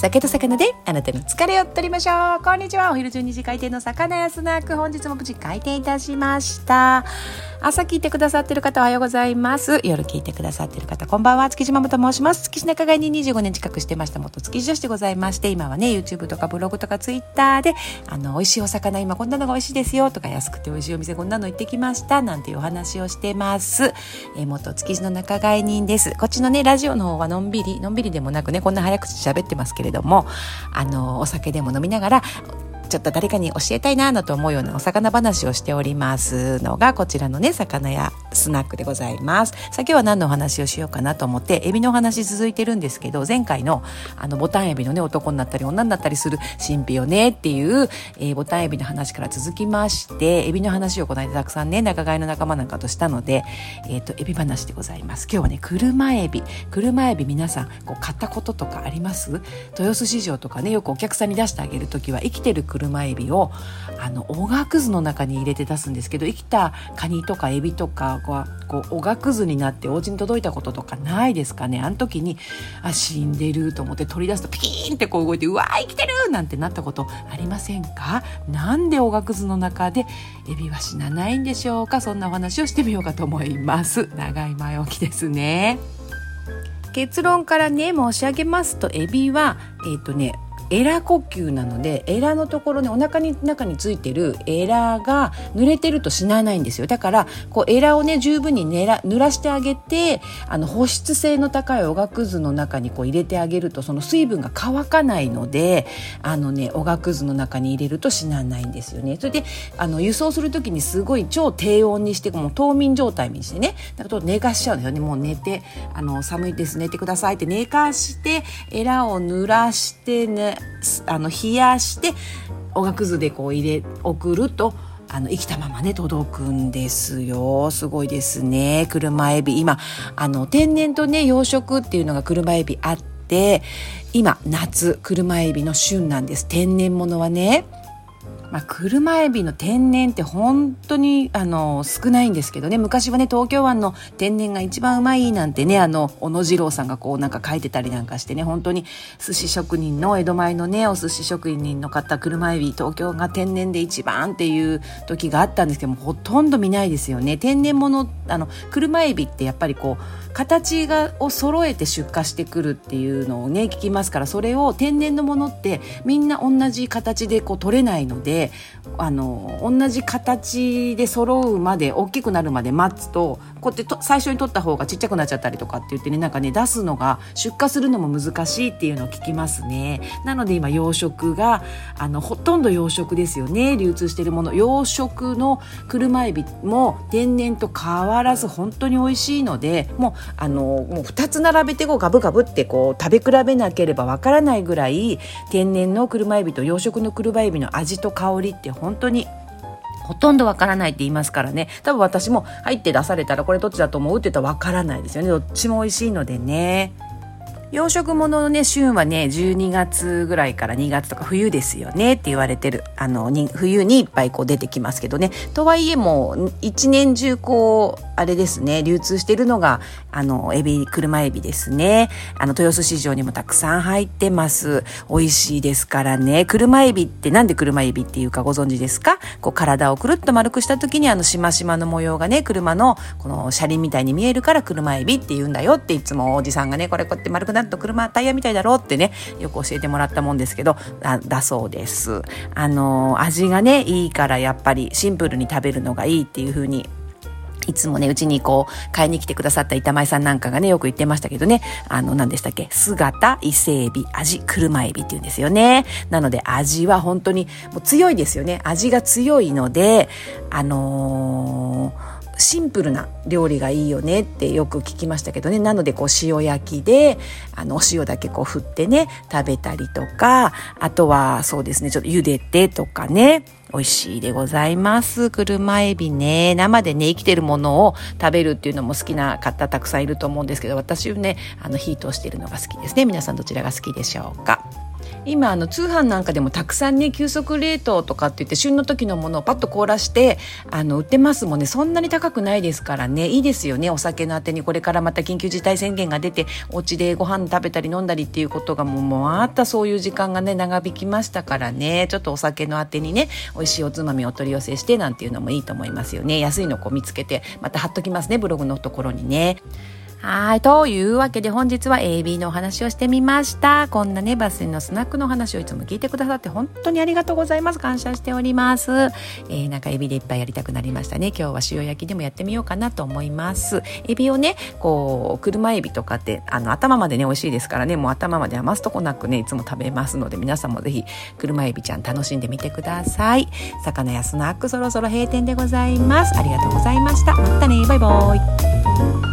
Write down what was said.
酒と魚であなたの疲れを取りましょう。こんにちは。お昼12時開店の魚屋スナック。本日も無事開店いたしました。朝聞いてくださってる方おはようございます。夜聞いてくださってる方こんばんは。築地ママと申します。築地仲買に25年近くしてました元築地女子でございまして今はね YouTube とかブログとか Twitter であの美味しいお魚今こんなのが美味しいですよとか安くて美味しいお店こんなの行ってきましたなんていうお話をしてます、えー、元築地の仲買人です。こっちのねラジオの方はのんびりのんびりでもなくねこんな早口喋ってますけれどもあのお酒でも飲みながらちょっと誰かに教えたいななと思うようなお魚話をしておりますのがこちらのね魚屋。スナックでございます。さあ今日は何のお話をしようかなと思ってエビの話続いてるんですけど前回のあのボタンエビのね男になったり女になったりする神秘よねっていう、えー、ボタンエビの話から続きましてエビの話をこの間たくさんね仲買の仲間なんかとしたのでえっ、ー、とエビ話でございます。今日はね車エビ。車エビ皆さんこう買ったこととかあります？豊洲市場とかねよくお客さんに出してあげる時は生きてる車エビをあのおがくずの中に入れて出すんですけど生きたカニとかエビとかはこうおがくずになってお家に届いたこととかないですかね？あの時にあ死んでると思って取り出すとピキーンってこう動いてうわー生きてるなんてなったことありませんか？なんでおがくずの中でエビは死なないんでしょうか？そんなお話をしてみようかと思います。長い前置きですね。結論からね申し上げますとエビはえっ、ー、とねエラ呼吸なのでエラのところねお腹に中についてるエラが濡れてると死なないんですよ。だからこうエラをね十分に寝ら濡らしてあげてあの保湿性の高いおがくずの中にこう入れてあげるとその水分が乾かないのであのねおがくずの中に入れると死なないんですよね。それであの輸送する時にすごい超低温にしてもう冬眠状態にしてねだから寝かしちゃうんですよね。もう寝てあの寒いです寝てくださいって寝かしてエラを濡らしてねあの冷やしておがくずでこう入れ送るとあの生きたままね届くんですよ。すごいですね。車エビ。今あの天然とね養殖っていうのが車エビあって今夏車エビの旬なんです。天然物はね。まあ、車エビの天然って本当にあの少ないんですけどね。昔はね東京湾の天然が一番うまいなんてねあの小野次郎さんがこうなんか書いてたりなんかしてね。本当に寿司職人の江戸前のねお寿司職人の方車エビ東京が天然で一番っていう時があったんですけどもほとんど見ないですよね。天然物あの車エビってやっぱりこう形がを揃えて出荷してくるっていうのをね聞きますからそれを天然のものってみんな同じ形でこう取れないのであの同じ形で揃うまで大きくなるまで待つとこうやってと最初に取った方がちっちゃくなっちゃったりとかって言ってねなんかね出すのが出荷するのも難しいっていうのを聞きますね。なので今養殖があのほとんど養殖ですよね。流通してるもの養殖の車エビも天然と変わらず本当に美味しいのでもうあのもう2つ並べてこうガブガブってこう食べ比べなければわからないぐらい天然の車エビと養殖の車エビの味と香りって本当にほとんどわからないって言いますからね。多分私も入って出されたらこれどっちだと思うって言ったらわからないですよね。どっちも美味しいのでね。養殖物のね、旬はね、12月ぐらいから2月とか冬ですよねって言われてる。あの、に冬にいっぱいこう出てきますけどね。とはいえもう一年中こう、あれですね、流通してるのが、あの、エビ、車エビですね。あの、豊洲市場にもたくさん入ってます。美味しいですからね。車エビってなんで車エビっていうかご存知ですか？こう、体をくるっと丸くした時にあの、しましまの模様がね、車のこの車輪みたいに見えるから車エビって言うんだよっていつもおじさんがね、これこうやって丸くなると車タイヤみたいだろうってね、よく教えてもらったもんですけど、あだそうです。あの、味がね、いいからやっぱりシンプルに食べるのがいいっていう風にいつもね、うちにこう、買いに来てくださった板前さんなんかがね、よく言ってましたけどね、あの、何でしたっけ姿、伊勢エビ、味、車エビって言うんですよね。なので、味は本当にもう強いですよね。味が強いので、あのーシンプルな料理がいいよねってよく聞きましたけどねなのでこう塩焼きであのお塩だけこう振ってね食べたりとかあとはそうですねちょっと茹でてとかね美味しいでございます。車エビね。生でね、生きてるものを食べるっていうのも好きな方たくさんいると思うんですけど、私はね、あの、火通してるのが好きですね。皆さんどちらが好きでしょうか？今あの通販なんかでもたくさんね急速冷凍とかって言って旬の時のものをパッと凍らしてあの売ってますもんね。そんなに高くないですからね。いいですよね。お酒のあてに。これからまた緊急事態宣言が出てお家でご飯食べたり飲んだりっていうことがもうもうあったそういう時間がね長引きましたからね。ちょっとお酒のあてにね美味しいおつまみを取り寄せしてなんていうのもいいと思いますよね。安いのこう見つけてまた貼っときますねブログのところにね。はい。というわけで本日は AB のお話をしてみました。こんなね、バスのスナックの話をいつも聞いてくださって本当にありがとうございます。感謝しております。えー、なんかエビでいっぱいやりたくなりましたね。今日は塩焼きでもやってみようかなと思います。エビをね、こう、車エビとかって、あの、頭までね、美味しいですからね、もう頭まで余すとこなくね、いつも食べますので、皆さんもぜひ、車エビちゃん楽しんでみてください。魚やスナックそろそろ閉店でございます。ありがとうございました。またね、バイバイ。